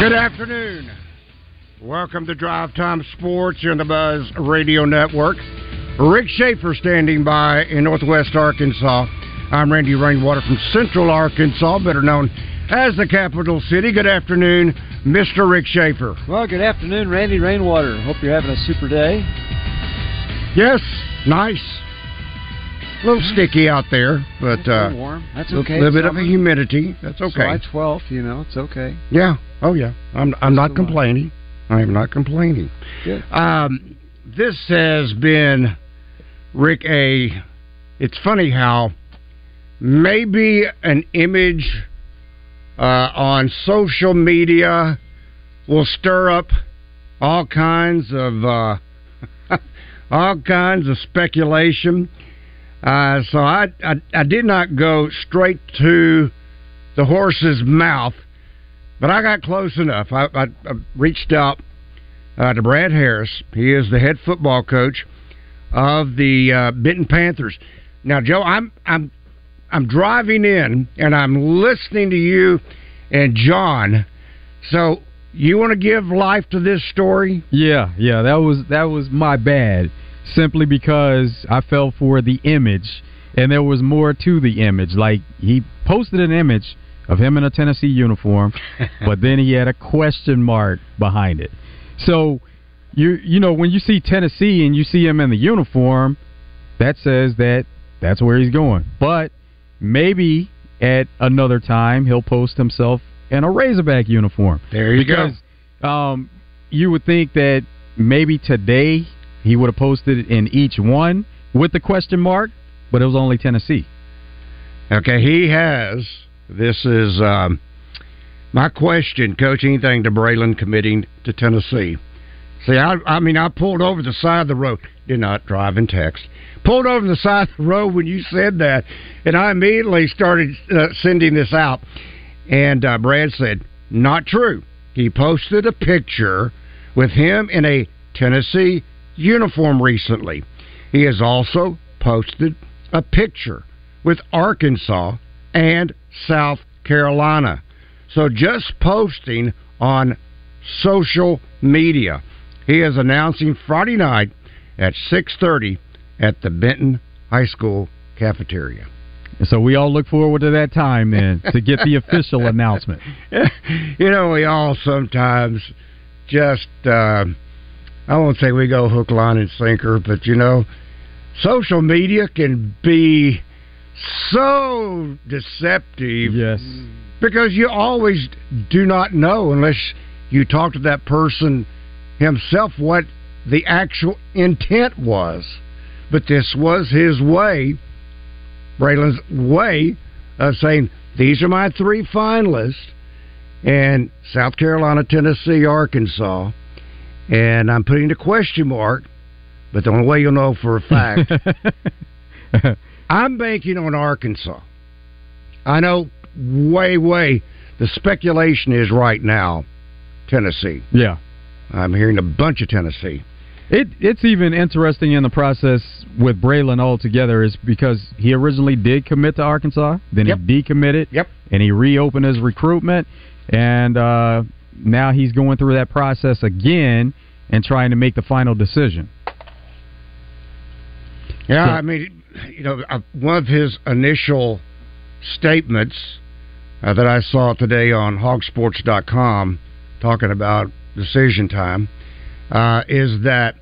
Good afternoon. Welcome to Drive Time Sports here on the Buzz Radio Network. Rick Schaefer standing by in Northwest Arkansas. I'm Randy Rainwater from Central Arkansas, better known as the capital city. Good afternoon, Mr. Rick Schaefer. Well, good afternoon, Randy Rainwater. Hope you're having a super day. Yes, nice. A little sticky out there, but uh, warm. That's okay. a little bit of a humidity. That's okay. July 12th, you know, it's okay. Yeah. Oh yeah. I'm I'm not complaining. I am not complaining. Good. Um, this has been Rick a. It's funny how maybe an image uh, on social media will stir up all kinds of uh, all kinds of speculation. Uh, so I, I I did not go straight to the horse's mouth, but I got close enough. I, I, I reached out uh, to Brad Harris. He is the head football coach of the uh, Benton Panthers. Now, Joe, I'm I'm I'm driving in and I'm listening to you and John. So you want to give life to this story? Yeah, yeah, that was that was my bad. Simply because I fell for the image, and there was more to the image. Like he posted an image of him in a Tennessee uniform, but then he had a question mark behind it. So you you know when you see Tennessee and you see him in the uniform, that says that that's where he's going. But maybe at another time he'll post himself in a Razorback uniform There you because um, you would think that maybe today he would have posted in each one with the question mark, but it was only Tennessee. Okay, he has. This is um, my question, Coach. Anything to Braylen committing to Tennessee? See, I, I mean, I pulled over the side of the road. Did not drive and text. Pulled over the side of the road when you said that, and I immediately started uh, sending this out. And uh, Brad said, "Not true." He posted a picture with him in a Tennessee uniform recently. He has also posted a picture with Arkansas and South Carolina. So just posting on social media. He is announcing Friday night at 6:30 at the Benton High School cafeteria. So we all look forward to that time then to get the official announcement. you know, we all sometimes just uh, I won't say we go hook, line, and sinker, but you know, social media can be so deceptive Yes. because you always do not know unless you talk to that person himself what the actual intent was. But this was his way, Braylen's way of saying, these are my three finalists, and South Carolina, Tennessee, Arkansas. And I'm putting a question mark, but the only way you'll know for a fact, I'm banking on Arkansas. I know way, way the speculation is right now Tennessee. yeah. I'm hearing a bunch of Tennessee. It it's even interesting in the process with Braylen altogether is because he originally did commit to Arkansas, then Yep. he decommitted, Yep. and he reopened his recruitment, and uh, now he's going through that process again and trying to make the final decision. Yeah, I mean, you know, uh, one of his initial statements uh, that I saw today on hogsports.com talking about decision time uh, is that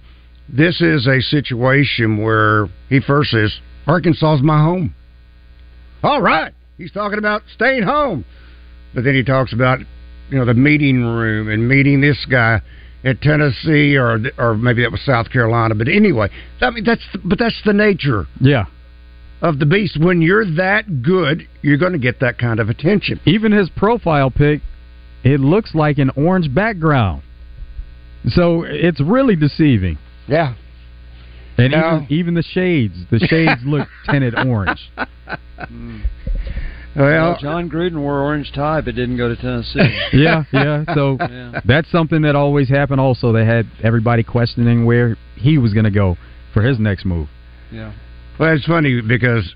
this is a situation where he first says, Arkansas is my home. All right. He's talking about staying home. But then he talks about, you know, the meeting room and meeting this guy at Tennessee or or maybe that was South Carolina. But anyway, I mean that's but that's the nature. Yeah. Of the beast, when you're that good, you're going to get that kind of attention. Even his profile pic, it looks like an orange background, so it's really deceiving. Yeah, and even, even the shades, the shades look tinted orange. Hmm. Well, well, Jon Gruden wore orange tie but didn't go to Tennessee. yeah, yeah. So yeah. that's something that always happened. Also, they had everybody questioning where he was going to go for his next move. Yeah. Well, it's funny because,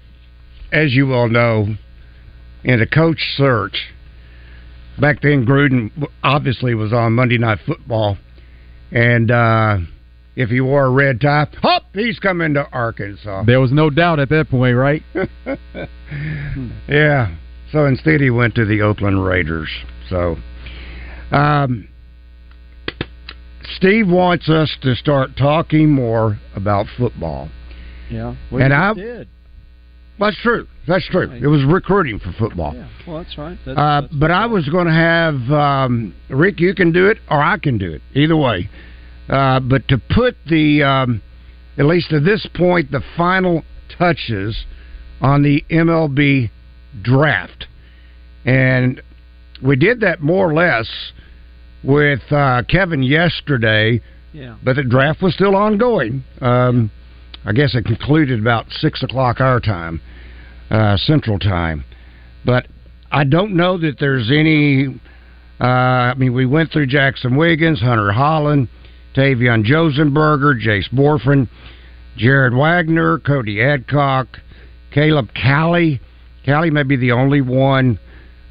as you all know, in the coach search, back then Gruden obviously was on Monday Night Football, and uh, if he wore a red tie, hop, he's coming to Arkansas. There was no doubt at that point, right? yeah. So instead, he went to the Oakland Raiders. So, um, Steve wants us to start talking more about football. Yeah, well, and I did. That's true. That's true. It was recruiting for football. Yeah, well, that's right. That's, uh, that's but I was going to have um, Rick. You can do it, or I can do it. Either way. Uh, but to put the, um, at least at this point, the final touches on the MLB draft. And we did that more or less with uh, Kevin yesterday, yeah. but the draft was still ongoing. Um, I guess it concluded about 6 o'clock our time, uh, Central Time. But I don't know that there's any. Uh, I mean, we went through Jackson Wiggins, Hunter Hollan, Tavian Josenberger, Jace Bohrofen, Jared Wegner, Cody Adcock, Caleb Cali. Cali may be the only one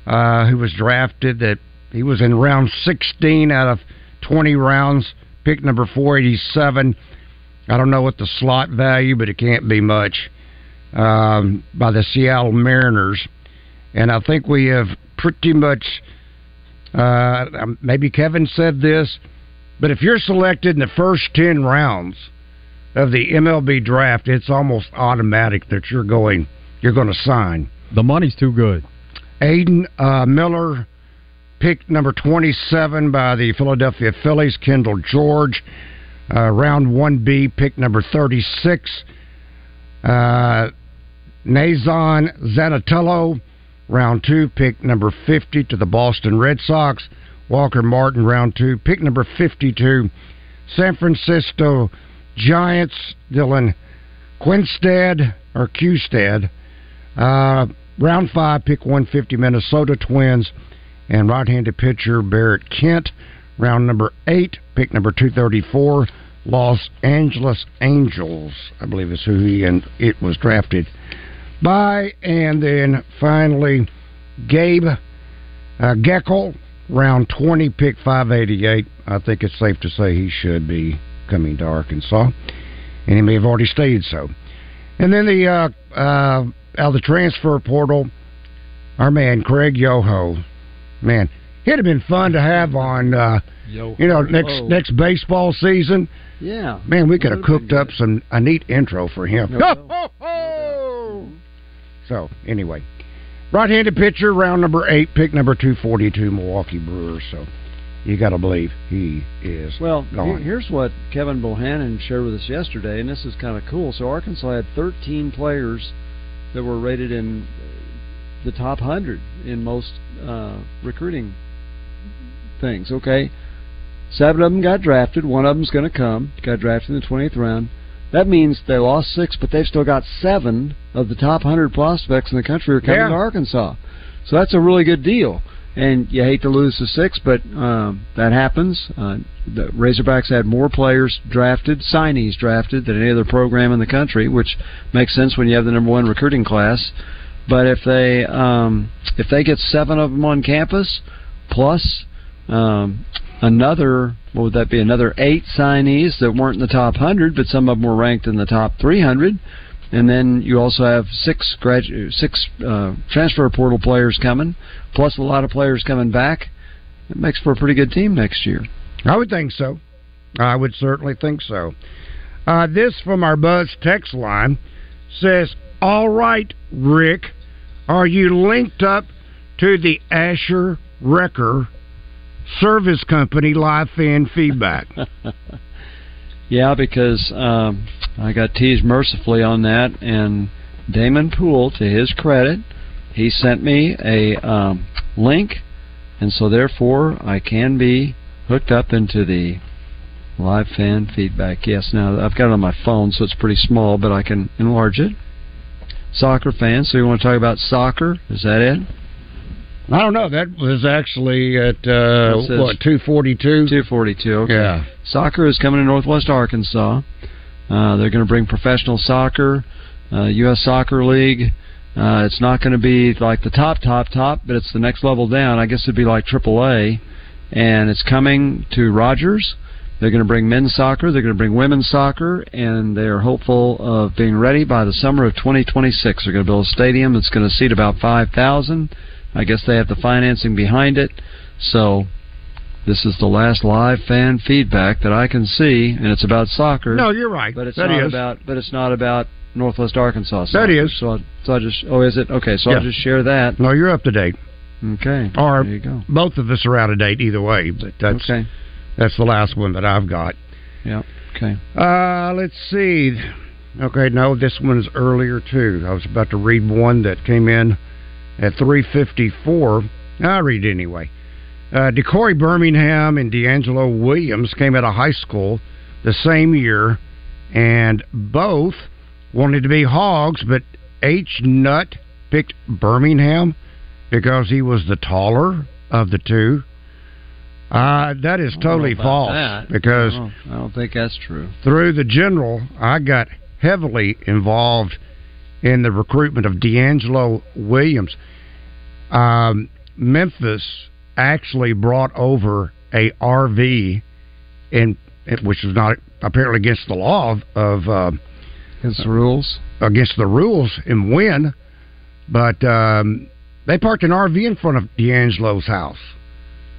uh, who was drafted that he was in round 16 out of 20 rounds, pick number 487. I don't know what the slot value, but it can't be much um, by the Seattle Mariners. And I think we have pretty much, uh, maybe Kevin said this, but if you're selected in the first 10 rounds of the MLB draft, it's almost automatic that you're going you're going to sign. The money's too good. Aidan uh, Miller, pick number 27 by the Philadelphia Phillies. Kendall George, uh, round 1B, pick number 36. Uh, Nazzan Zanetello, round 2, pick number 50 to the Boston Red Sox. Walker Martin, round two. Pick number 52, San Francisco Giants, Dylan Quinstead, or Qstead. Uh, round five, pick 150, Minnesota Twins, and right handed pitcher Barrett Kent. Round number eight, pick number 234, Los Angeles Angels, I believe is who he and it was drafted by. And then finally, Gabe uh, Gaeckle, round 20, pick 588. I think it's safe to say he should be coming to Arkansas, and he may have already stated so. And then the uh, uh, out of the transfer portal, our man Craig Yoho, man, it'd have been fun to have on. Uh, Yo, you know, next oh. next baseball season. Yeah, man, we could have cooked up some a neat intro for him. No, no. No, so anyway, Right-handed pitcher, round number eight, pick number two forty-two, Milwaukee Brewers. So you got to believe he is well. Gone. Here's what Kevin Bohannon shared with us yesterday, and this is kind of cool. So Arkansas had 13 players that were rated in the top hundred in most uh, recruiting things. Okay, seven of them got drafted. One of them's going to come. Got drafted in the 20th round. That means they lost six, but they've still got seven of the top 100 prospects in the country are coming yeah. to Arkansas. So that's a really good deal. And you hate to lose the six, but um, that happens. Uh, the Razorbacks had more players drafted, signees drafted, than any other program in the country, which makes sense when you have the number one recruiting class. But if they um, if they get seven of them on campus, plus um, another what would that be? Another eight signees that weren't in the top hundred, but some of them were ranked in the top three hundred. and then you also have six gradu- six uh, transfer portal players coming, plus a lot of players coming back. It makes for a pretty good team next year. I would think so. I would certainly think so. Uh, this from our Buzz text line says, "All right, Rick, are you linked up to the Asher Wrecker Service Company live fan feedback?" yeah, because um, I got teased mercifully on that, and Damon Poole, to his credit, he sent me a um, link, and so therefore I can be hooked up into the live fan feedback. Yes, now I've got it on my phone, so it's pretty small, but I can enlarge it. Soccer fans, so you want to talk about soccer? Is that it? I don't know. That was actually at uh, what two forty two. Two forty two. Okay. Yeah. Soccer is coming to Northwest Arkansas. Uh, they're going to bring professional soccer, uh, U.S. Soccer League. Uh, it's not going to be like the top, top, top, but it's the next level down. I guess it'd be like AAA, and it's coming to Rogers. They're going to bring men's soccer. They're going to bring women's soccer, and they are hopeful of being ready by the summer of 2026. They're going to build a stadium that's going to seat about 5,000. I guess they have the financing behind it. So this is the last live fan feedback that I can see, and it's about soccer. No, you're right. But it's that not is. about. But it's not about Northwest Arkansas. Soccer. That is. So, I, so I just. Oh, is it? Okay. So Yeah. I'll just share that. No, you're up to date. Okay. Or there you go. both of us are out of date either way. But that's Okay. that's the last one that I've got. Yeah. Okay. Uh, let's see. Okay, no, this one's earlier too. I was about to read one that came in at 3:54. I'll read anyway. Uh, DeCori Birmingham and DeAngelo Williams came out of high school the same year, and both wanted to be Hogs, but H. Nutt picked Birmingham because he was the taller of the two. Uh, that is totally false that. because I don't, I don't think that's true. through the general, I got heavily involved in the recruitment of DeAngelo Williams. Um, Memphis actually brought over a RV, in which was not apparently against the law of, of uh, Against the rules. against the rules in Wynne, but um, they parked an RV in front of DeAngelo's house.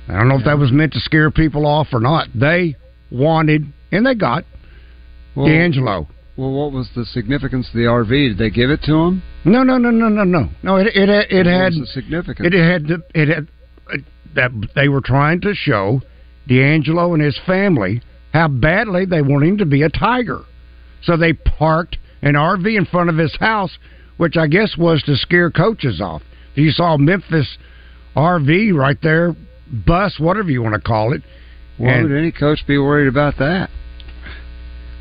I don't know if that was meant to scare people off or not. They wanted, and they got Well, DeAngelo. Well, what was the significance of the RV? Did they give it to him? No, no, no, no, no, no. No, it it it, it had the significance. it had it had uh, that they were trying to show DeAngelo and his family how badly they want him to be a tiger. So they parked an RV in front of his house, which I guess was to scare coaches off. You saw Memphis RV right there, bus, whatever you want to call it. Why and- would any coach be worried about that?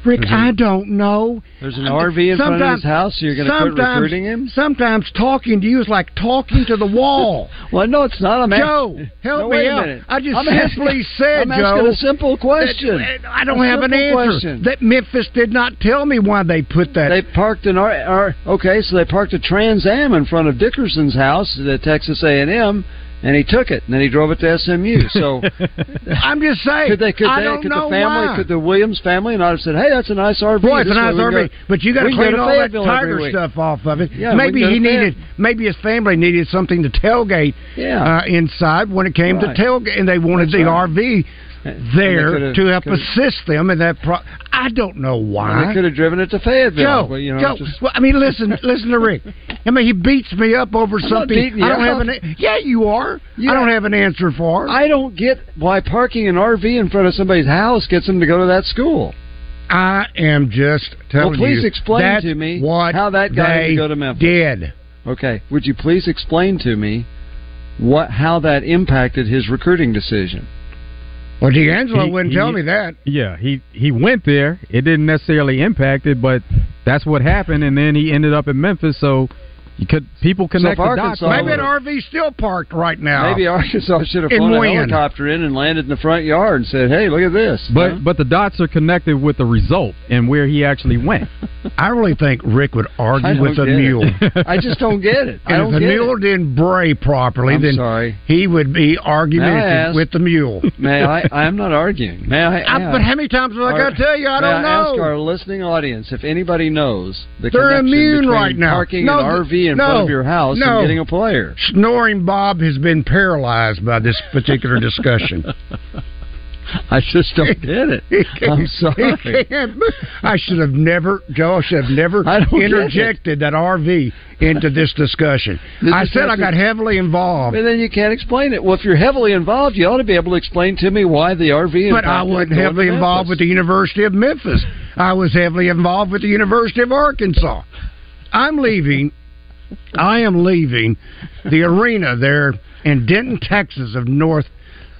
Rick, a- I don't know. There's an Uh, RV in front of his house, so you're going to quit sometimes- recruiting him? Sometimes talking to you is like talking to the wall. Well, no, it's not. I'm Joe, help no, me wait a out. minute. I just I'm simply asking, said, I'm asking Joe, a simple question. that- I don't A have an simple answer. question. That Memphis did not tell me why they put that. They parked an R, R. Okay, so they parked a Trans Am in front of Dickerson's house at Texas A&M, and he took it, and then he drove it to SMU. So I'm just saying. could they? Could I they? don't could know the family? why. Could the Williams family not have said, "Hey, that's a nice RV. Boy, it's a nice RV, go- but you got to clean all that tiger stuff off of it. Yeah, maybe he needed, maybe his family needed something to tailgate Yeah. uh, inside when it came Right. to tailgate, and they wanted That's the right. RV there to help assist them in that. Pro- I don't know why. They could have driven it to Fayetteville. Joe, Well, you know, Joe. just- Well, I mean, listen, listen to Rick. I mean, he beats me up over not something. I don't have an. Yeah, you are. Yeah. I don't have an answer for. I don't get why parking an RV in front of somebody's house gets them to go to that school. I am just telling you. Well, please you. explain to me what how that him to go to Memphis. Did Okay, would you please explain to me what how that impacted his recruiting decision? Well, DeAngelo He- wouldn't he- tell me that. Yeah, he he went there. It didn't necessarily impact it, but that's what happened, and then he ended up in Memphis. So You could people connect So if the dots. Arkansas- all Maybe an over. RV still parked right now. Maybe Arkansas should have And flown a helicopter in and landed in the front yard and said, "Hey, look at this." But Huh? but the dots are connected with the result and where he actually went. I really think Rick would argue with a get it. mule. I just don't get it. I And don't if the mule it. didn't bray properly, I'm then sorry. he would be May I argumentative with the mule. May I? I am not arguing. May I? I- but how many times have I got to tell you? I may don't I ask know. our listening audience if anybody knows the They're connection immune between right now. parking No, an RV in no, front of your house no. and getting a player. Snoring Bob has been paralyzed by this particular discussion. I just don't get it. I'm sorry. I should have never, Joe. I should have never I don't get it. interjected that RV into this discussion. This I said I got heavily involved, And then you can't explain it. Well, if you're heavily involved, you ought to be able to explain to me why the RV. but I wasn't heavily involved with the University of Memphis. I was heavily involved with the University of Arkansas. I'm leaving. I am leaving the arena there in Denton, Texas, of North,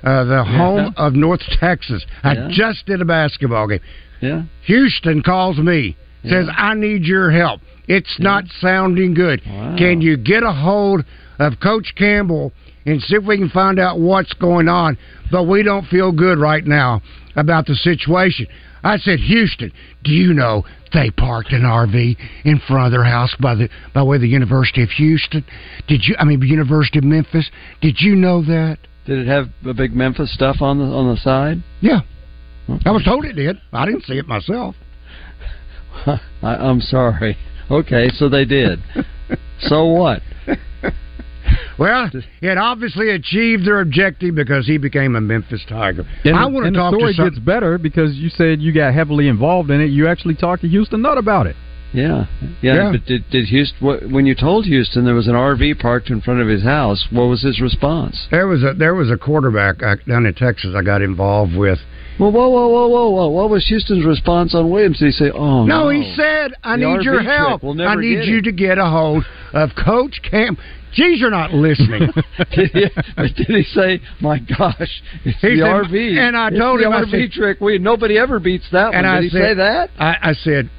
uh, the home of North Texas. I Yeah. just did a basketball game. Yeah. Houston calls me, says, Yeah. I need your help. It's not sounding good. Wow. Can you get a hold of Coach Campbell and see if we can find out what's going on? But we don't feel good right now about the situation. I said, Houston, do you know they parked an RV in front of their house by the by way of the University of Houston? Did you? I mean, University of Memphis. Did you know that? Did it have a big Memphis stuff on the on the side? Yeah, I was told it did. I didn't see it myself. I, I'm sorry. Okay, so they did. so what? Well, it obviously achieved their objective because he became a Memphis Tiger. And, I want and to the talk story to some, gets better because you said you got heavily involved in it. You actually talked to Houston Nutt about it. Yeah, yeah. Yeah. But did did Houston what, when you told Houston there was an RV parked in front of his house? What was his response? There was a there was a quarterback uh, down in Texas I got involved with. Well, whoa, whoa, whoa, whoa, whoa! What was Houston's response on Williams? Did he say, "Oh No, no"? he said, "I The need your RV trick. help. We'll I need you it." to get a hold of Coach Camp." Geez, you're not listening. did, he, did he say, "My gosh, it's He the said- RV"? and I told the him, I RV said- trick. We nobody ever beats that And one. I Did he said- say that? I, I said,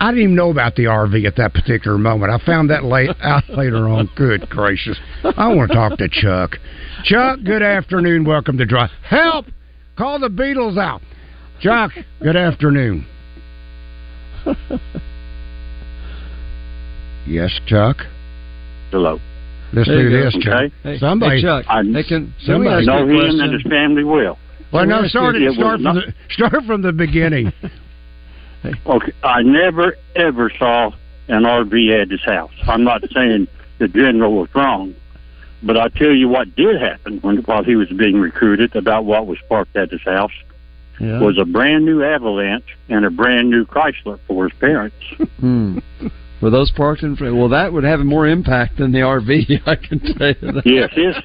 I didn't even know about the RV at that particular moment. I found that late out later on. Good gracious! I want to talk to Chuck. Chuck, good afternoon. Welcome to Drive. Help! Call the Beatles out. Chuck, good afternoon. Yes, Chuck. Hello. Let's There do you go. this, Chuck. Okay. Hey, Somebody. hey, Chuck. I- they can. Somebody ask you know him question. and his family well. well, So no, let's start, it, it start from not- the start from the beginning. Okay, I never ever saw an RV at his house. I'm not saying the general was wrong, but I tell you what did happen when while he was being recruited about what was parked at his house Yeah. was a brand new Avalanche and a brand new Chrysler for his parents. Hmm. Were those parked in front? Well, that would have more impact than the RV. I can tell you that. yes, his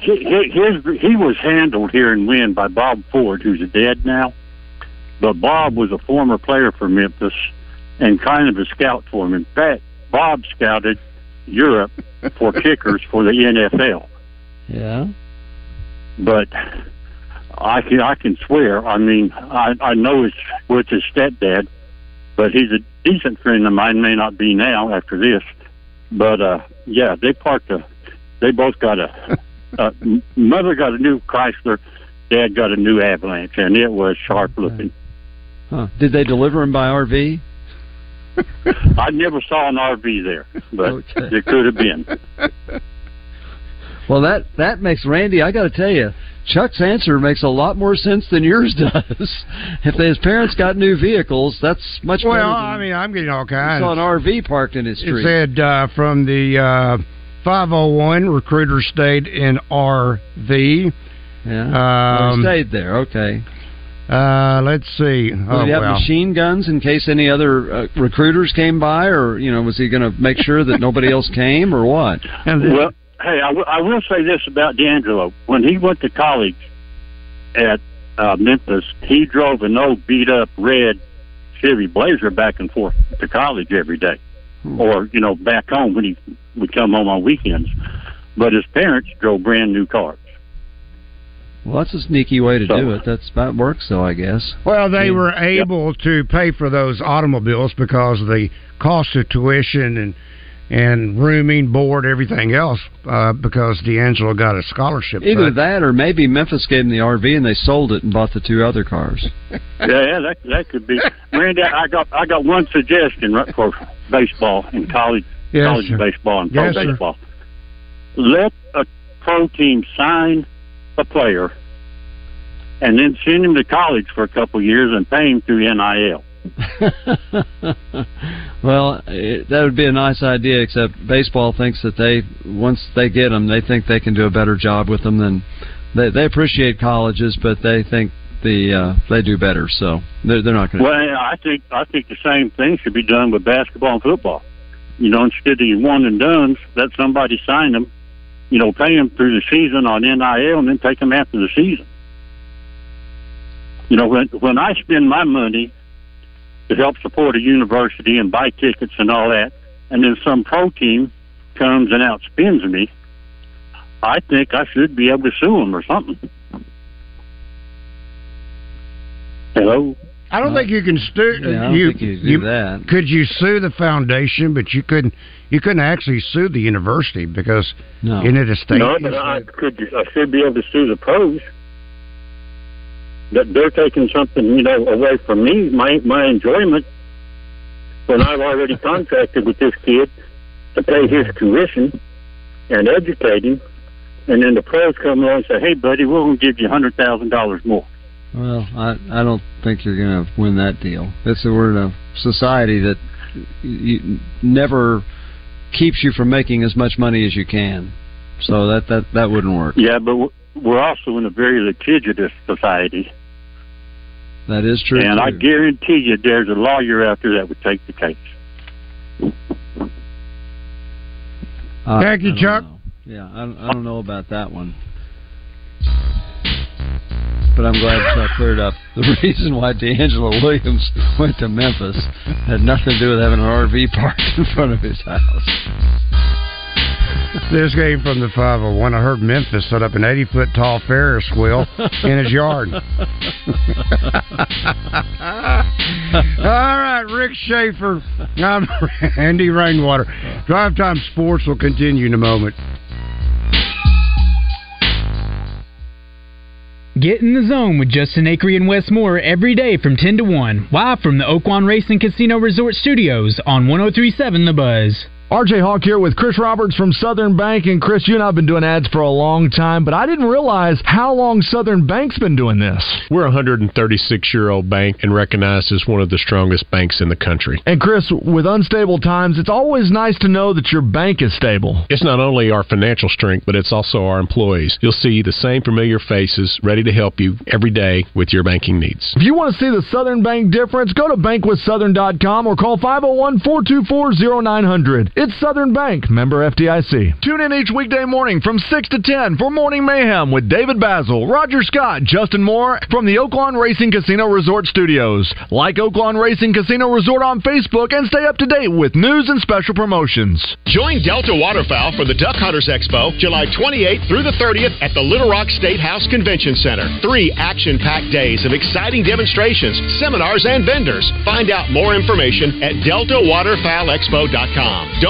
his, his he was handled here in Wynne by Bob Ford, who's dead now. But Bob was a former player for Memphis and kind of a scout for him. In fact, Bob scouted Europe for kickers for the NFL. Yeah. But I can I can swear. I mean, I I know it's with his stepdad, but he's a decent friend of mine. May not be now after this, but uh yeah, they parked a. They both got a. uh, mother got a new Chrysler, dad got a new Avalanche, and it was sharp looking. Huh. Did they deliver him by RV? I never saw an RV there, but Okay. it could have been. Well, that that makes Randy. I got to tell you, Chuck's answer makes a lot more sense than yours does. if his parents got new vehicles, that's much better. well, than I mean, I'm getting all kinds. saw an RV parked in his street. It said uh, from the uh, 501, recruiter stayed in RV. yeah. Well, Um, he stayed there. Okay. Uh, let's see. Did Oh, he have well. machine guns in case any other uh, recruiters came by, or you know, was he going to make sure that nobody else came, or what? And then- Well, hey, I, w- I will say this about DeAngelo. When he went to college at uh, Memphis, he drove an old beat up red Chevy Blazer back and forth to college every day, or you know, back home when he would come home on weekends. But his parents drove brand new cars. Well, that's a sneaky way to So- do it. That's that works, though, I guess. well, they Yeah. were able to pay for those automobiles because of the cost of tuition and and rooming, board, everything else uh, because DeAngelo got a scholarship. Either that, or maybe Memphis gave him the RV and they sold it and bought the two other cars. yeah, yeah, that that could be. Randy, I got I got one suggestion for baseball in college yes, college sir. baseball and pro yes, baseball. Let a pro team sign a player and then send him to college for a couple of years and pay him through NIL. well, it, that would be a nice idea. Except baseball thinks that they once they get them, they think they can do a better job with them than they. They appreciate colleges, but they think the uh, they do better. So they're they're not going. to... Well, I think I think the same thing should be done with basketball and football. You know, instead of one and done, let somebody sign them. You know, pay them through the season on NIL, and then take them after the season. You know, when when I spend my money to help support a university and buy tickets and all that, and then some pro team comes and outspends me, I think I should be able to sue them or something. Hello. I don't think you can sue. Yeah, you, you, you that. Could you sue the foundation? But you couldn't. You couldn't actually sue the university because no. in it a state. No, but I could. I should be able to sue the pros that they're taking something, you know, away from me, my my enjoyment, when I've already contracted with this kid to pay his tuition and educate him, and then the pros come along and say, "Hey, buddy, we're going to give you a hundred thousand dollars more." Well, I I don't think you're going to win that deal. It's we're in a society that you, never keeps you from making as much money as you can. So that that that wouldn't work. Yeah, but we're also in a very litigious society. That is true. And too. I guarantee you, there's a lawyer out there that would take the case. Uh, Thank you, Chuck. Know. Yeah, I, I don't know about that one. But I'm glad Chuck cleared up the reason why DeAngelo Williams went to Memphis had nothing to do with having an RV parked in front of his house. This came from the 501. I heard Memphis set up an 80 foot tall Ferris wheel in his yard. All right, Rick Schaefer. I'm Andy Rainwater. Drive Time Sports will continue in a moment. Get in the zone with Justin Acree and Wes Moore every day from 10 to 1, live from the Oaklawn Racing Casino Resort Studios on 1037 The Buzz. RJ Hawk here with Chris Roberts from Southern Bank. And Chris, you and I have been doing ads for a long time, but I didn't realize how long Southern Bank's been doing this. We're a 136 year old bank and recognized as one of the strongest banks in the country. And Chris, with unstable times, it's always nice to know that your bank is stable. It's not only our financial strength, but it's also our employees. You'll see the same familiar faces ready to help you every day with your banking needs. If you want to see the Southern Bank difference, go to bankwithsouthern.com or call 501 424 0900. It's Southern Bank, member FDIC. Tune in each weekday morning from 6 to 10 for Morning Mayhem with David Basil, Roger Scott, Justin Moore from the Oaklawn Racing Casino Resort Studios. Like Oaklawn Racing Casino Resort on Facebook and stay up to date with news and special promotions. Join Delta Waterfowl for the Duck Hunters Expo July 28th through the 30th at the Little Rock State House Convention Center. Three action packed days of exciting demonstrations, seminars, and vendors. Find out more information at deltawaterfowlexpo.com. Don't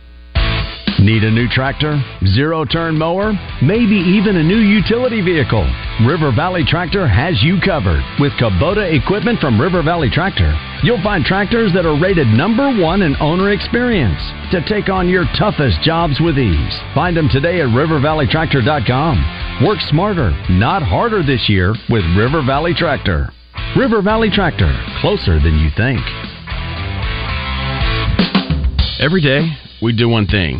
Need a new tractor? Zero turn mower? Maybe even a new utility vehicle? River Valley Tractor has you covered. With Kubota equipment from River Valley Tractor, you'll find tractors that are rated number one in owner experience to take on your toughest jobs with ease. Find them today at rivervalleytractor.com. Work smarter, not harder this year with River Valley Tractor. River Valley Tractor, closer than you think. Every day, we do one thing,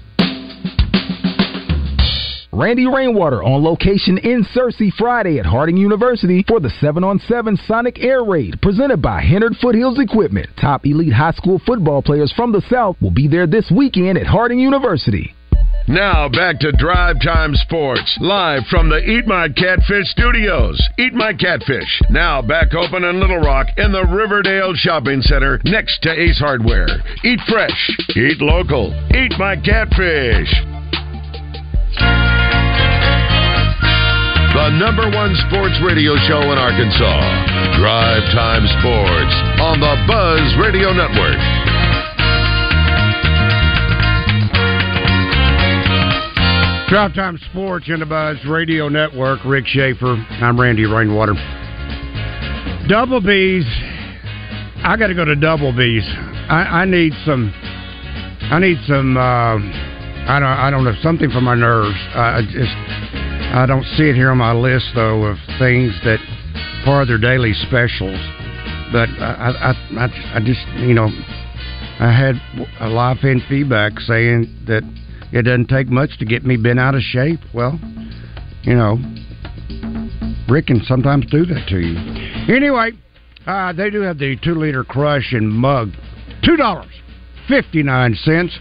Randy Rainwater on location in Searcy Friday at Harding University for the 7 on 7 Sonic Air Raid presented by Hennard Foothills Equipment. Top elite high school football players from the South will be there this weekend at Harding University. Now back to Drive Time Sports, live from the Eat My Catfish studios. Eat My Catfish, now back open in Little Rock in the Riverdale Shopping Center next to Ace Hardware. Eat fresh, eat local, eat my catfish. The number one sports radio show in Arkansas. Drive Time Sports on the Buzz Radio Network. Drive Time Sports in the Buzz Radio Network. Rick Schaefer. I'm Randy Rainwater. Double B's. I got to go to Double B's. I, I need some. I need some. Uh, I don't. I don't know something for my nerves. I just. I don't see it here on my list though of things that part of their daily specials. But I. I. I, I just. You know. I had a live in feedback saying that it doesn't take much to get me bent out of shape. Well, you know, Rick can sometimes do that to you. Anyway, uh, they do have the two liter crush and mug, two dollars fifty nine cents.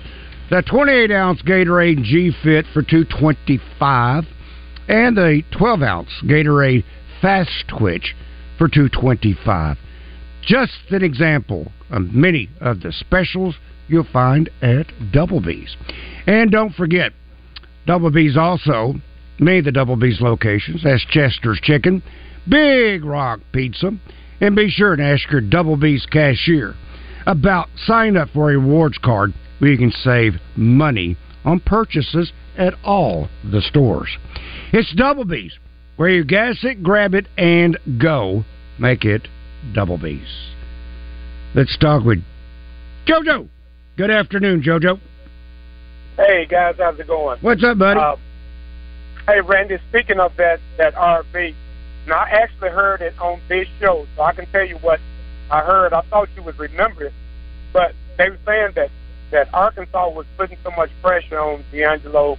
The twenty eight ounce Gatorade G Fit for two twenty five, and a twelve ounce Gatorade Fast Twitch for two twenty five. Just an example of many of the specials you'll find at Double B's. And don't forget, Double B's also, of the Double B's locations, that's Chester's Chicken, Big Rock Pizza, and be sure to ask your Double B's cashier about signing up for a rewards card where you can save money on purchases at all the stores. It's Double B's, where you gas it, grab it, and go. Make it Double B's. Let's talk with JoJo. Good afternoon, JoJo. Hey guys, how's it going? What's up, buddy? Uh, hey Randy, speaking of that that RV, now I actually heard it on this show, so I can tell you what I heard. I thought you would remember it, but they were saying that that Arkansas was putting so much pressure on DeAngelo,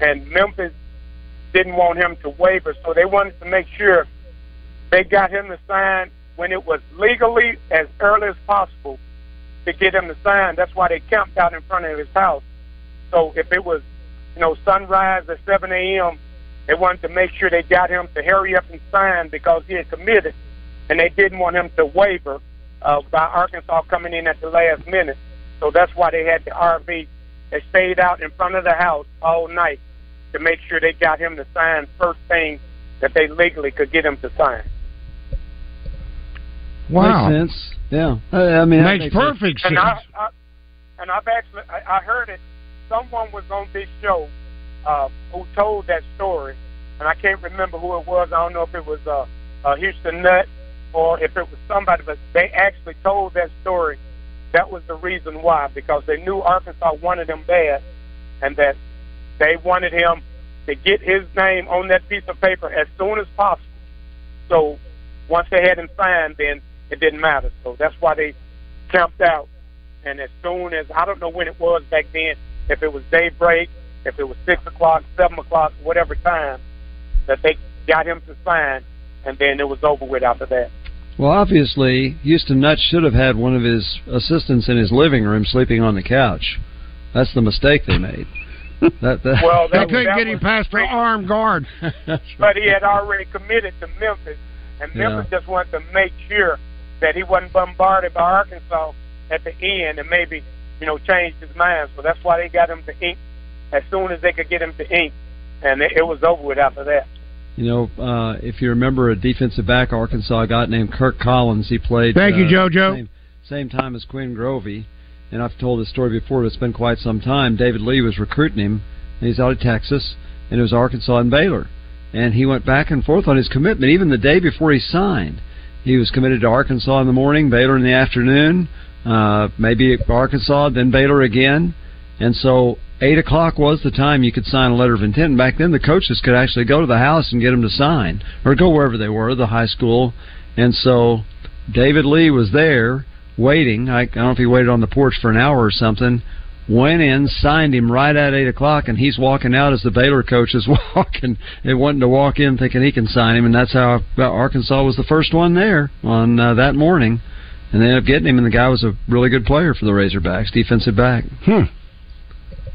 and Memphis didn't want him to waiver, so they wanted to make sure they got him to sign when it was legally as early as possible to get him to sign. That's why they camped out in front of his house. So if it was, you know, sunrise at 7 a.m., they wanted to make sure they got him to hurry up and sign because he had committed, and they didn't want him to waiver uh, by Arkansas coming in at the last minute. So that's why they had the RV. They stayed out in front of the house all night to make sure they got him to sign first thing that they legally could get him to sign. Wow. Makes sense. Yeah. I, I mean, that makes perfect sense. And, I, I, and I've actually I, I heard it. Someone was on this show uh, who told that story, and I can't remember who it was. I don't know if it was uh, uh, Houston Nutt or if it was somebody, but they actually told that story. That was the reason why, because they knew Arkansas wanted him bad, and that they wanted him to get his name on that piece of paper as soon as possible. So once they had him signed, then it didn't matter. So that's why they camped out. And as soon as I don't know when it was back then, if it was daybreak, if it was six o'clock, seven o'clock, whatever time, that they got him to sign, and then it was over with after that. Well, obviously, Houston Nutt should have had one of his assistants in his living room sleeping on the couch. That's the mistake they made. that, that, Well, they couldn't that get him past the armed guard. but he had already committed to Memphis, and Memphis just wanted to make sure that he wasn't bombarded by Arkansas at the end, and maybe you know changed his mind. So that's why they got him to ink as soon as they could get him to ink, and it, it was over with after that. You know, uh, if you remember a defensive back Arkansas got named Kirk Collins, he played. Thank you, uh, JoJo. Same, same time as Quinn Grovey, and I've told this story before. But it's been quite some time. David Lee was recruiting him. And he's out of Texas, and it was Arkansas and Baylor, and he went back and forth on his commitment. Even the day before he signed, he was committed to Arkansas in the morning, Baylor in the afternoon, uh, maybe Arkansas, then Baylor again, and so eight o'clock was the time you could sign a letter of intent. And back then, the coaches could actually go to the house and get them to sign, or go wherever they were, the high school. And so David Lee was there waiting. I, I don't know if he waited on the porch for an hour or something. Went in, signed him right at eight o'clock, and he's walking out as the Baylor coach is walking and wanting to walk in, thinking he can sign him, and that's how Arkansas was the first one there on uh, that morning, and they ended up getting him, and the guy was a really good player for the Razorbacks, defensive back. Hmm.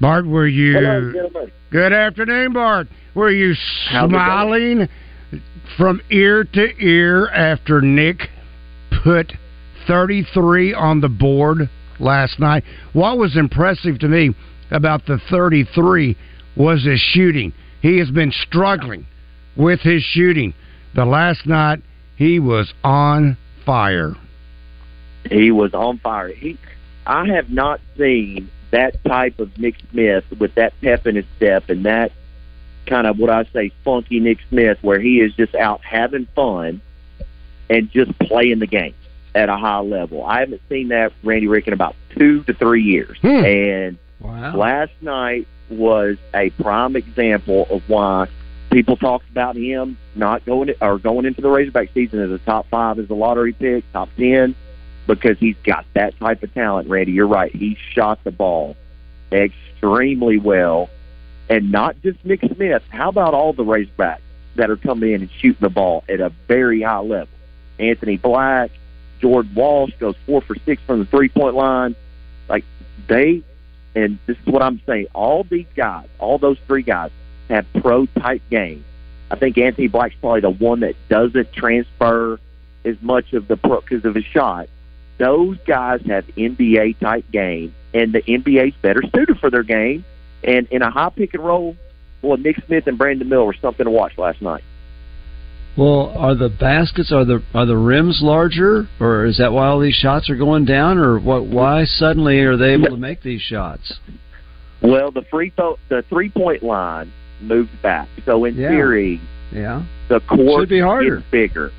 Bart, were you? Hello. Good afternoon, Bart. Were you smiling from ear to ear after Nick put 33 on the board last night? What was impressive to me about the 33 was his shooting. He has been struggling with his shooting. The last night he was on fire. He was on fire. He, I have not seen that type of Nick Smith with that pep in his step and that kind of what I say funky Nick Smith, where he is just out having fun and just playing the game at a high level. I haven't seen that Randy Rick in about two to three years, hmm. and wow. last night was a prime example of why people talked about him not going to, or going into the Razorback season as a top five as a lottery pick, top ten, because he's got that type of talent. Randy, you're right. He shot the ball extremely well, and not just Nick Smith. How about all the Razorbacks that are coming in and shooting the ball at a very high level? Anthony Black, Jordan Walsh goes four for six from the three point line. Like they, and this is what I'm saying. All these guys, all those three guys, have pro type games. I think Anthony Black's probably the one that doesn't transfer as much of the pro because of his shot. Those guys have NBA type game, and the NBA's better suited for their game. And in a high pick and roll, well, Nick Smith and Brandon Miller were something to watch last night. Well, are the baskets are the are the rims larger, or is that why all these shots are going down, or what? Why suddenly are they able to make these shots? Well, the free throw, the three point line moved back, so in Yeah. theory, Yeah, the court Should be harder. bigger.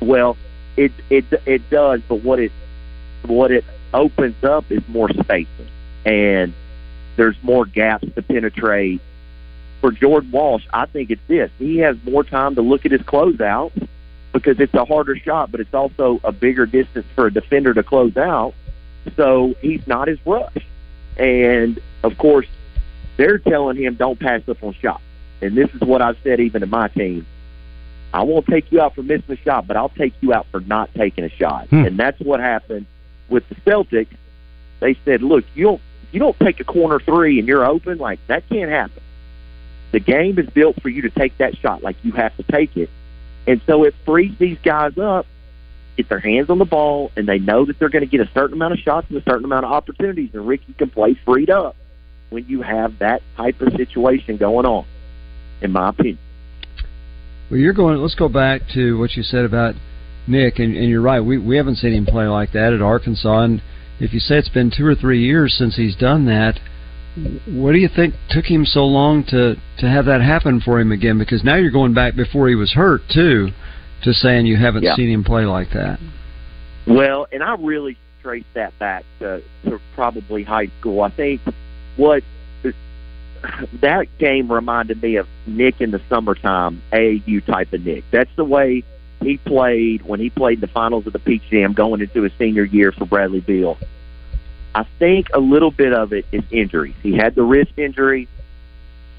Well, it it it does, but what it what it opens up is more spacing, and there's more gaps to penetrate. For Jordan Walsh, I think it's this: he has more time to look at his closeout because it's a harder shot, but it's also a bigger distance for a defender to close out. So he's not as rushed, and of course, they're telling him don't pass up on shots. And this is what I've said even to my team. I won't take you out for missing a shot, but I'll take you out for not taking a shot. Hmm. And that's what happened with the Celtics. They said, "Look, you don't you don't take a corner three and you're open like that can't happen. The game is built for you to take that shot like you have to take it." And so it frees these guys up, get their hands on the ball, and they know that they're going to get a certain amount of shots and a certain amount of opportunities. And Ricky can play freed up when you have that type of situation going on, in my opinion. Well, you're going. Let's go back to what you said about Nick, and, and you're right. We we haven't seen him play like that at Arkansas. And if you say it's been two or three years since he's done that, what do you think took him so long to to have that happen for him again? Because now you're going back before he was hurt too, to saying you haven't Yeah. seen him play like that. Well, and I really trace that back to, to probably high school. I think what that game reminded me of Nick in the summertime, AAU type of Nick. That's the way he played when he played the finals of the Peach Jam going into his senior year for Bradley Beal. I think a little bit of it is injuries. He had the wrist injury,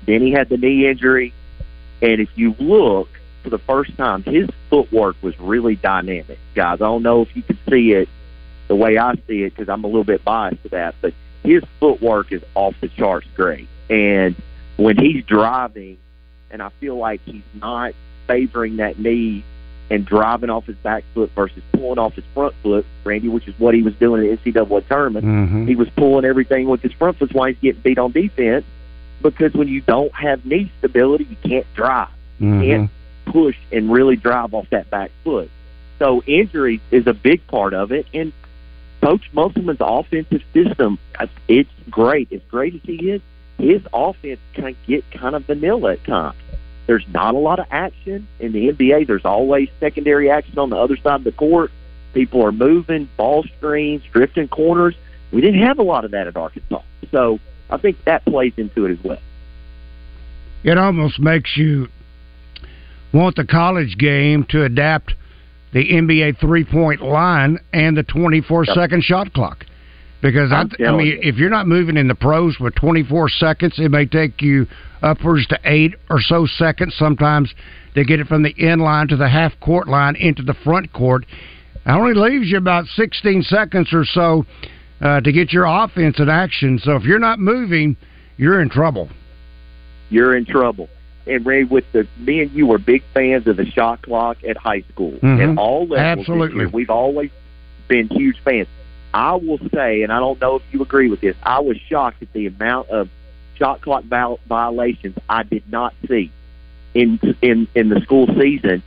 then he had the knee injury, and if you look for the first time, his footwork was really dynamic. Guys, I don't know if you can see it the way I see it because I'm a little bit biased to that, but his footwork is off the charts great. And when he's driving, and I feel like he's not favoring that knee and driving off his back foot versus pulling off his front foot, Randy, which is what he was doing in the NCAA tournament. Mhm. He was pulling everything with his front foot. That's why he's getting beat on defense. Because when you don't have knee stability, you can't drive. You Mhm. can't push and really drive off that back foot. So injury is a big part of it. And Coach Musselman's offensive system, it's great. As great as he is, his offense can get kind of vanilla at times. There's not a lot of action in the NBA. There's always secondary action on the other side of the court. People are moving, ball screens, drifting corners. We didn't have a lot of that at Arkansas. So I think that plays into it as well. it almost makes you want the college game to adapt the NBA three point line and the 24 second shot clock. Because I, I mean, if you're not moving in the pros with 24 seconds, it may take you upwards to eight or so seconds sometimes to get it from the end line to the half court line into the front court. It only leaves you about 16 seconds or so uh, to get your offense in action. So if you're not moving, you're in trouble. you're in trouble. And Ray, with the me and you were big fans of the shot clock at high school Mhm. at all levels. Absolutely. year. we've always been huge fans. I will say, and I don't know if you agree with this, I was shocked at the amount of shot clock violations I did not see in in in the school season.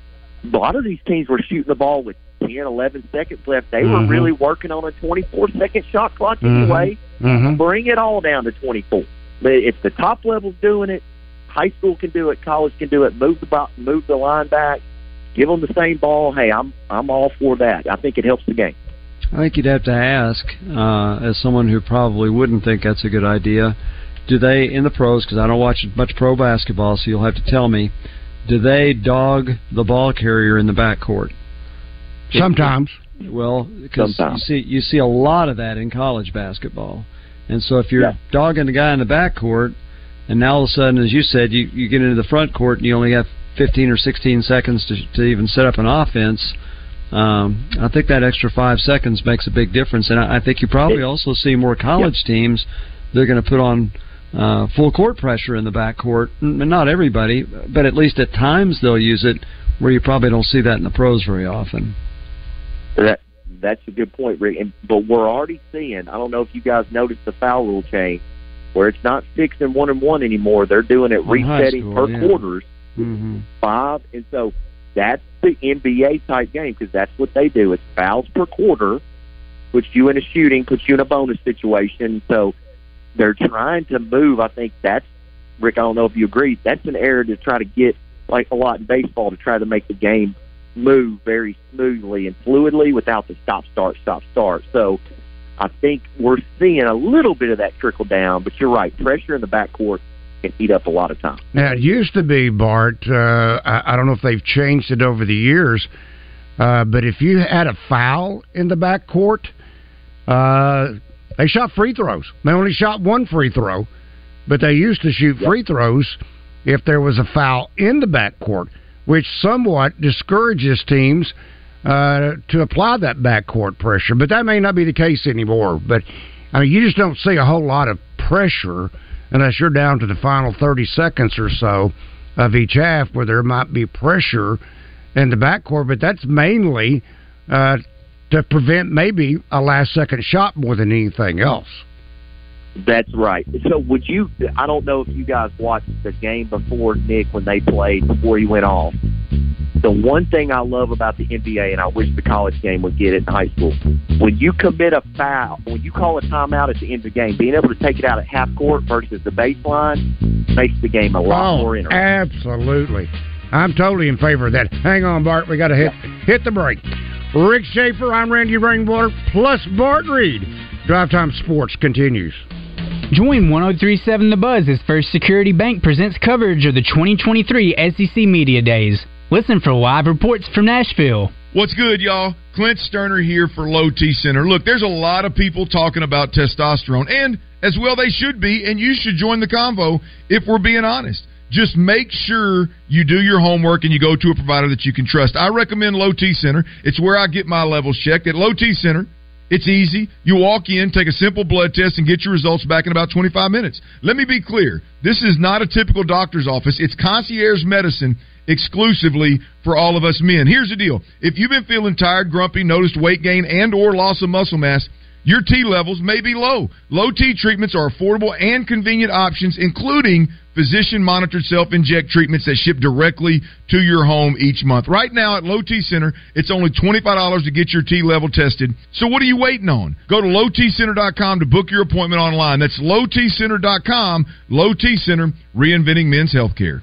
A lot of these teams were shooting the ball with 10, 11 seconds left. They were Mhm. really working on a 24 second shot clock Mhm. anyway. Mhm. Bring it all down to 24. But if the top level's doing it, high school can do it, college can do it. Move the move the line back, give them the same ball. Hey, I'm I'm all for that. I think it helps the game. I think you'd have to ask, uh, as someone who probably wouldn't think that's a good idea, do they, in the pros, because I don't watch much pro basketball, so you'll have to tell me, do they dog the ball carrier in the backcourt? Sometimes. Well, because you see, you see a lot of that in college basketball. And so if you're Yeah. dogging the guy in the backcourt, and now all of a sudden, as you said, you, you get into the front court and you only have 15 or 16 seconds to, to even set up an offense, um, I think that extra five seconds makes a big difference. And I, I think you probably also see more college teams they're going to put on uh, full court pressure in the backcourt. N- Not everybody, but at least at times they'll use it where you probably don't see that in the pros very often. That that's a good point, Rick. And, but we're already seeing. I don't know if you guys noticed the foul rule change, where it's not six and one and one anymore. They're doing it In resetting school, per yeah. quarters. Mm-hmm. five, and so that's the NBA type game because that's what they do. It's fouls per quarter, puts you in a shooting, puts you in a bonus situation. So they're trying to move. I think that's Rick. I don't know if you agree. That's an area to try to get like a lot in baseball to try to make the game move very smoothly and fluidly without the stop start stop start. So I think we're seeing a little bit of that trickle down. But you're right, pressure in the backcourt can eat up a lot of time. Now it used to be Bart. Uh, I, I don't know if they've changed it over the years, uh, but if you had a foul in the back court, uh, they shot free throws. They only shot one free throw, but they used to shoot free throws if there was a foul in the back court, which somewhat discourages teams uh, to apply that backcourt pressure. But that may not be the case anymore. But I mean, you just don't see a whole lot of pressure unless you're down to the final 30 seconds or so of each half where there might be pressure in the backcourt, but that's mainly uh, to prevent maybe a last second shot more than anything else. That's right. So would you? I don't know if you guys watched the game before Nick when they played before he went off. The one thing I love about the NBA, and I wish the college game would get it in high school, when you commit a foul, when you call a timeout at the end of the game, being able to take it out at half court versus the baseline makes the game a lot Oh, more interesting. absolutely. I'm totally in favor of that. Hang on, Bart. We got to hit hit the break. Rick Shaeffer, I'm Randy Rainwater, plus Bart Reed. Drive Time Sports continues. Join 1037 The Buzz as First Security Bank presents coverage of the 2023 SEC Media Days. Listen for live reports from Nashville. What's good, y'all? Clint Stoerner here for Low T Center. Look, there's a lot of people talking about testosterone, and as well they should be, and you should join the convo if we're being honest. Just make sure you do your homework and you go to a provider that you can trust. I recommend Low T Center. It's where I get my levels checked. At Low T Center, it's easy. You walk in, take a simple blood test, and get your results back in about 25 minutes. Let me be clear this is not a typical doctor's office, it's concierge medicine exclusively for all of us men. Here's the deal. If you've been feeling tired, grumpy, noticed weight gain and or loss of muscle mass, your T levels may be low. Low T treatments are affordable and convenient options, including physician monitored self inject treatments that ship directly to your home each month. Right now at Low T Center, it's only $25 to get your T level tested. So what are you waiting on? Go to lowtcenter.com to book your appointment online. That's lowtcenter.com. Low T Center, reinventing men's healthcare.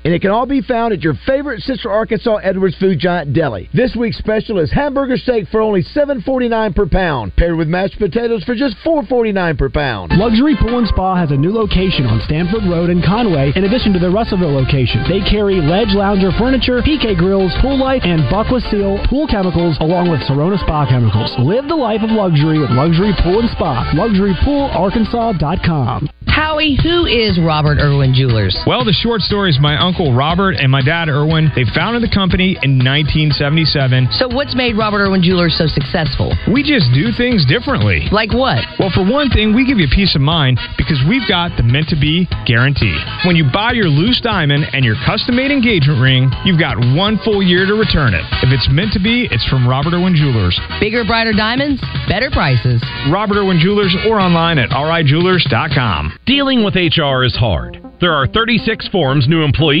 And it can all be found at your favorite Central Arkansas Edwards Food Giant deli. This week's special is hamburger steak for only $7.49 per pound, paired with mashed potatoes for just $4.49 per pound. Luxury Pool and Spa has a new location on Stanford Road in Conway, in addition to their Russellville location. They carry Ledge Lounger furniture, PK grills, Pool Life, and Buckwa Seal pool chemicals, along with Serona Spa chemicals. Live the life of luxury with Luxury Pool and Spa. LuxuryPoolArkansas.com. Howie, who is Robert Irwin Jewelers? Well, the short story is my uncle Robert and my dad Irwin. They founded the company in 1977. So, what's made Robert Irwin Jewelers so successful? We just do things differently. Like what? Well, for one thing, we give you peace of mind because we've got the meant to be guarantee. When you buy your loose diamond and your custom made engagement ring, you've got one full year to return it. If it's meant to be, it's from Robert Irwin Jewelers. Bigger, brighter diamonds, better prices. Robert Irwin Jewelers or online at rijewelers.com. Dealing with HR is hard. There are 36 forms new employees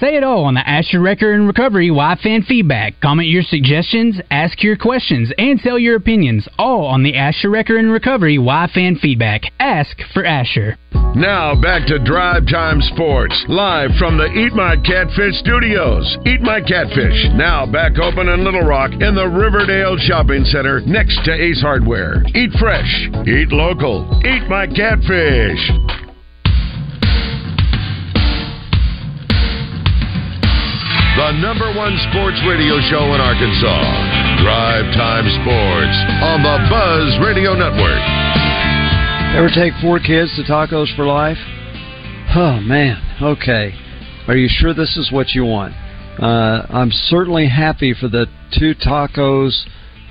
Say it all on the Asher Record and Recovery Y Fan Feedback. Comment your suggestions, ask your questions, and tell your opinions, all on the Asher Record and Recovery Y Fan Feedback. Ask for Asher. Now back to Drive Time Sports, live from the Eat My Catfish studios. Eat My Catfish, now back open in Little Rock in the Riverdale Shopping Center next to Ace Hardware. Eat fresh, eat local, eat my catfish. The number one sports radio show in Arkansas. Drive Time Sports on the Buzz Radio Network. Ever take four kids to Tacos for Life? Oh, man. Okay. Are you sure this is what you want? Uh, I'm certainly happy for the two tacos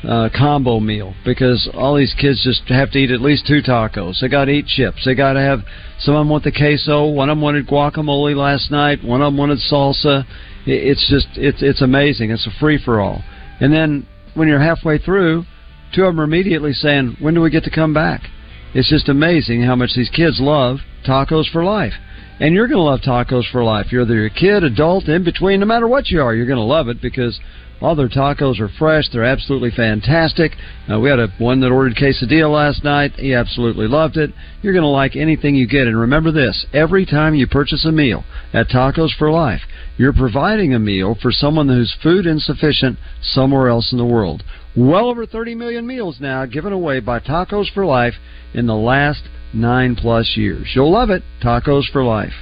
uh, combo meal because all these kids just have to eat at least two tacos. They got to eat chips. They got to have. Some of them want the queso. One of them wanted guacamole last night. One of them wanted salsa. It- It's just it's it's amazing. It's a free for all. And then when you're halfway through, two of them are immediately saying, "When do we get to come back?" It's just amazing how much these kids love tacos for life. And you're going to love tacos for life. You're either a kid, adult, in between, no matter what you are, you're going to love it because all their tacos are fresh. They're absolutely fantastic. Uh, we had a one that ordered quesadilla last night. He absolutely loved it. You're going to like anything you get. And remember this: every time you purchase a meal at Tacos for Life, you're providing a meal for someone who's food insufficient somewhere else in the world. Well over 30 million meals now given away by Tacos for Life in the last nine plus years. You'll love it. Tacos for Life.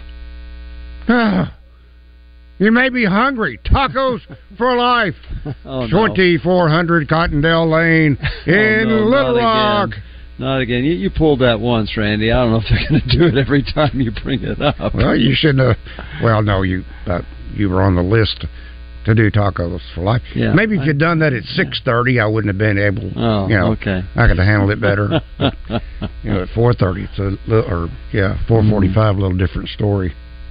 you may be hungry. Tacos for life. Oh, no. 2400 Cottondale Lane in Oh, no, Little Rock. Again. Not again. You, you pulled that once, Randy. I don't know if they're going to do it every time you bring it up. Well, you shouldn't have. Well, no, you uh, you were on the list to do tacos for life. Yeah. Maybe if you'd done that at six thirty, I wouldn't have been able. Oh, you know, okay. I could have handled it better. you know, at four thirty, it's a little, or yeah, four forty-five, a little different story.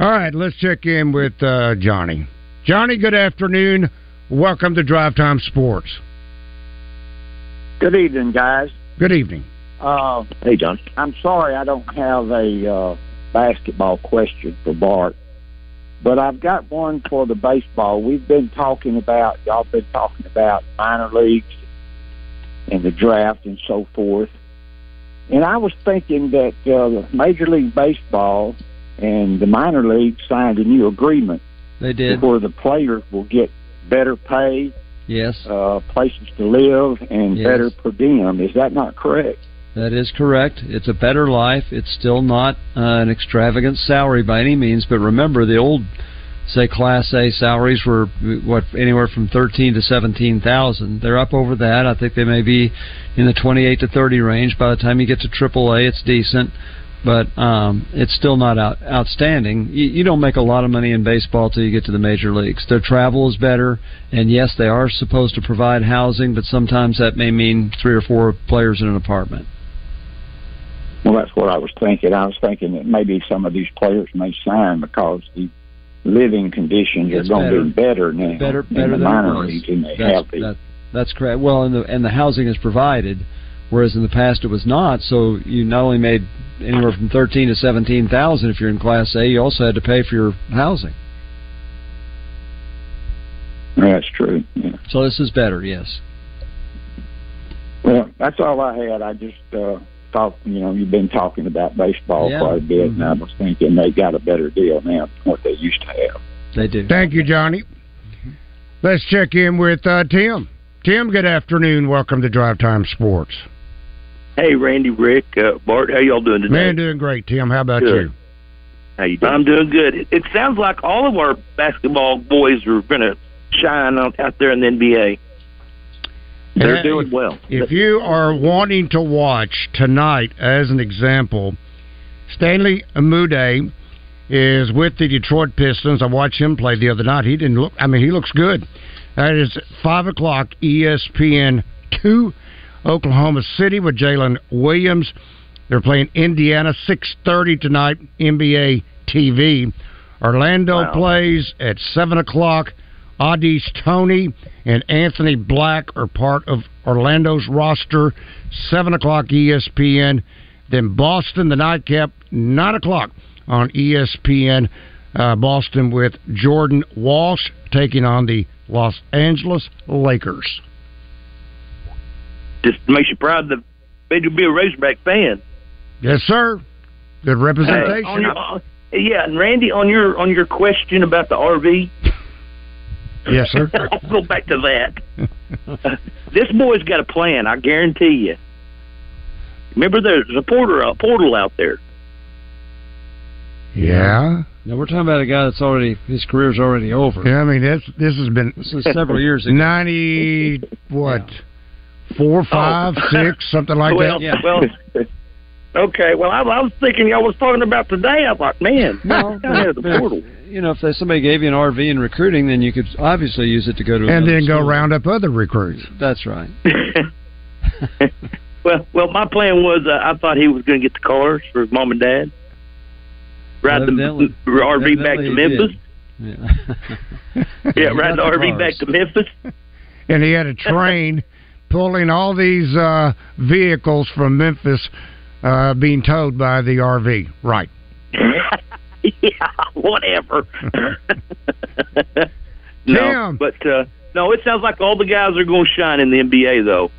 All right, let's check in with uh, Johnny. Johnny, good afternoon. Welcome to Drive Time Sports. Good evening, guys. Good evening. Uh, hey, John. I'm sorry I don't have a uh, basketball question for Bart, but I've got one for the baseball. We've been talking about, y'all been talking about minor leagues and the draft and so forth. And I was thinking that uh, Major League Baseball and the minor league signed a new agreement. They did. Where the players will get better pay, Yes, uh, places to live, and Yes. better per diem. Is that not correct? that is correct. It's a better life. It's still not uh, an extravagant salary by any means, but remember the old, say, Class A salaries were what anywhere from thirteen to seventeen thousand. They're up over that. I think they may be in the twenty-eight to thirty range. By the time you get to Triple A, it's decent. But um, it's still not out, outstanding. You, you don't make a lot of money in baseball till you get to the major leagues. Their travel is better, and yes, they are supposed to provide housing, but sometimes that may mean three or four players in an apartment. Well, that's what I was thinking. I was thinking that maybe some of these players may sign because the living conditions It's are going to be better. better now better in the than minor leagues than they that's, have that, that's correct. Well, and the and the housing is provided, whereas in the past it was not. So you not only made anywhere from thirteen to seventeen thousand if you're in Class A, you also had to pay for your housing. That's true. Yeah. So this is better, yes. Well, that's all I had. I just uh, thought, you know, you've been talking about baseball Yeah. quite a bit, and I was thinking they got a better deal now than what they used to have. They do. Thank you, Johnny. Let's check in with uh, Tim. Tim, good afternoon. Welcome to Drive Time Sports. Hey, Randy, Rick, uh, Bart, how y'all doing today? Man, doing great, Tim. How about Good. you? How you doing? I'm doing good. It, it sounds like all of our basketball boys are going to shine out, out there in the NBA. They're Yeah, doing well. If you are wanting to watch tonight, as an example, Stanley Umude is with the Detroit Pistons. I watched him play the other night. He didn't look. I mean, he looks good. That is five o'clock ESPN two, Oklahoma City with Jaylin Williams. They're playing Indiana six thirty tonight. NBA TV. Orlando Wow. plays at seven o'clock. Au'Diese Toney and Anthony Black are part of Orlando's roster. Seven o'clock ESPN. Then Boston, the nightcap, nine o'clock on ESPN. Uh, Boston with Jordan Walsh taking on the Los Angeles Lakers. Just makes you proud to be, to be a Razorback fan. Yes, sir. Good representation. on your- uh, yeah, and Randy, on your on your question about the RV, yes, sir. I'll go back to that. this boy's got a plan. I guarantee you. Remember, there's a portal a portal out there. Yeah. Now we're talking about a guy that's already his career's already over. Yeah, I mean this this has been This is several years ago. Ninety what? Four, five, six, something like Oh. well, that. well. Okay, well, I, I was thinking y'all was talking about today. I thought, man, Well, down the portal. You know, if they, somebody gave you an RV in recruiting, then you could obviously use it to go to and another then go round up other recruits. That's right. Well, well, my plan was uh, I thought he was going to get the cars for his mom and dad, ride the RV back to evidently Memphis. Yeah. Yeah, ride the the RV cars. back to Memphis. And he had a train pulling all these uh, vehicles from Memphis uh, being towed by the RV. Right. yeah, whatever. no, Tim. but uh, no, it sounds like all the guys are going to shine in the NBA, though.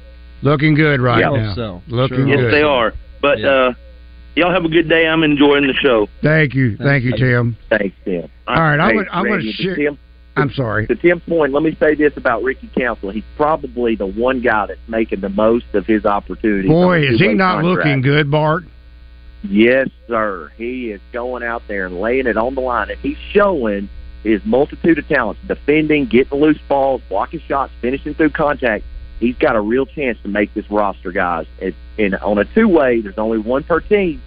Looking good right Yeah. now. So. Looking yes, good. they are. But uh, y'all have a good day. I'm enjoying the show. Thank you. Thank you, Tim. Thanks, Tim. All right, I'm Hey, gonna, I'm going Randy, to share. I'm sorry. To Tim's point, let me say this about Ricky Council. He's probably the one guy that's making the most of his opportunities. on Boy, is he not contract. looking good, Bart? Yes, sir. He is going out there and laying it on the line, and he's showing his multitude of talents: defending, getting loose balls, blocking shots, finishing through contact. He's got a real chance to make this roster, guys. And, and on a two-way, there's only one per team.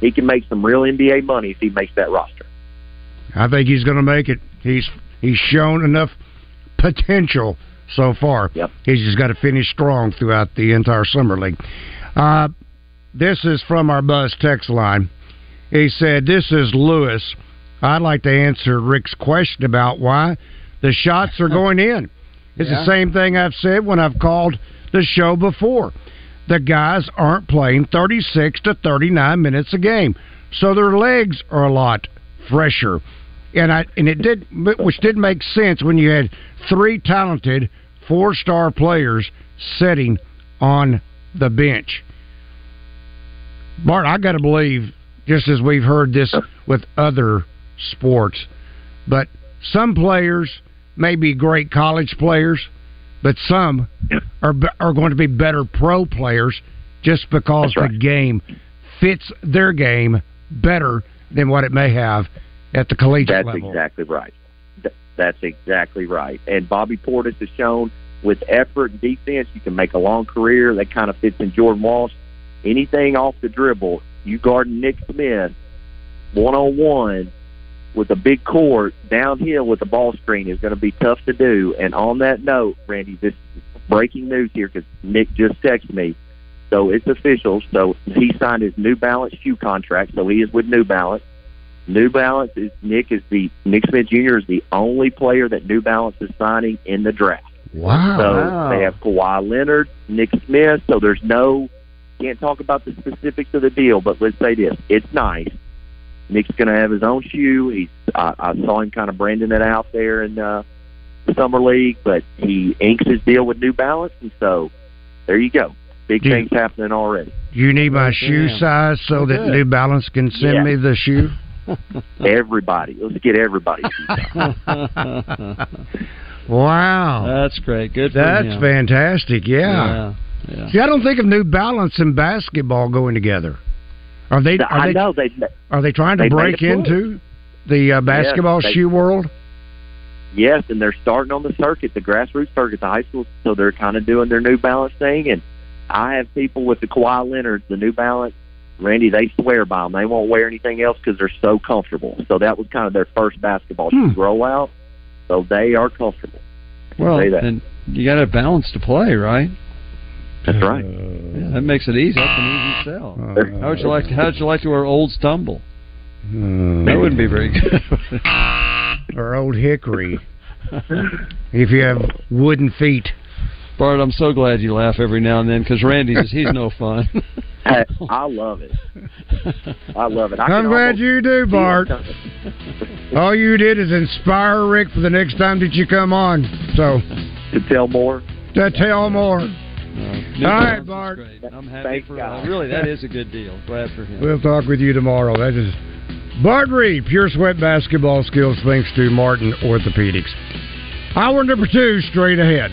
He can make some real NBA money if he makes that roster. I think he's going to make it. He's he's shown enough potential so far. Yep. He's just got to finish strong throughout the entire summer league. Uh, this is from our Buzz text line. He said, "This is Lewis. I'd like to answer Rick's question about why the shots are going in. It's Yeah. the same thing I've said when I've called the show before. The guys aren't playing 36 to 39 minutes a game, so their legs are a lot fresher. And I and it did, which did make sense when you had three talented four-star players sitting on the bench. Bart, I got to believe, just as we've heard this with other sports, but some players may be great college players, but some are are going to be better pro players just because the game fits their game better than what it may have at the collegiate That's level. exactly right. That's exactly right. And Bobby Portis has shown with effort and defense, you can make a long career. That kind of fits in Jordan Walsh. Anything off the dribble, you guard Nick Smith one on one with a big court downhill with a ball screen is going to be tough to do. And on that note, Randy, this is breaking news here because Nick just texted me. So it's official. So he signed his New Balance shoe contract. So he is with New Balance. New Balance is Nick is the Nick Smith Jr. is the only player that New Balance is signing in the draft. Wow. So Wow. they have Kawhi Leonard, Nick Smith. So there's no can't talk about the specifics of the deal, but let's say this: it's nice. Nick's going to have his own shoe. He's I, I saw him kind of branding it out there in uh, the summer league, but he inks his deal with New Balance, and so there you go. Big Do you- things happening already. Do you need my shoe damn. size so that Good. New Balance can send Yeah. me the shoe? Everybody, let's get everybody. Wow. That's great. Good for That's him. fantastic. Yeah. Yeah. yeah. See, I don't think of New Balance and basketball going together. Are they? Are I they, know they. Are they trying to they break into the uh, basketball they- shoe world? Yes, and they're starting on the circuit, the grassroots circuit, the high schools. So they're kind of doing their New Balance thing. And I have people with the Kawhi Leonard, the New Balance. Randy, they swear by them. They won't wear anything else because they're so comfortable. So that was kind of their first basketball Hmm. shoe rollout. So they are comfortable. Well, say that. and you got to balance to play, right? That's right. Yeah, that makes it easy. That's an easy sell. Uh, how would you like? To, how would you like to wear Old Stumble? Hmm. That wouldn't be very good. or old hickory. if you have wooden feet. Bart, I'm so glad you laugh every now and then because Randy just he's no fun. Hey, I love it. I love it. I I'm glad you do, Bart. All you did is inspire Rick for the next time that you come on. So to tell more. To tell more. New All right, Bart. I'm happy for uh, really that is a good deal. Glad for him. We'll talk with you tomorrow. That is Bart Reed, Pure Sweat Basketball Skills, thanks to Martin Orthopedics. Hour number two, straight ahead.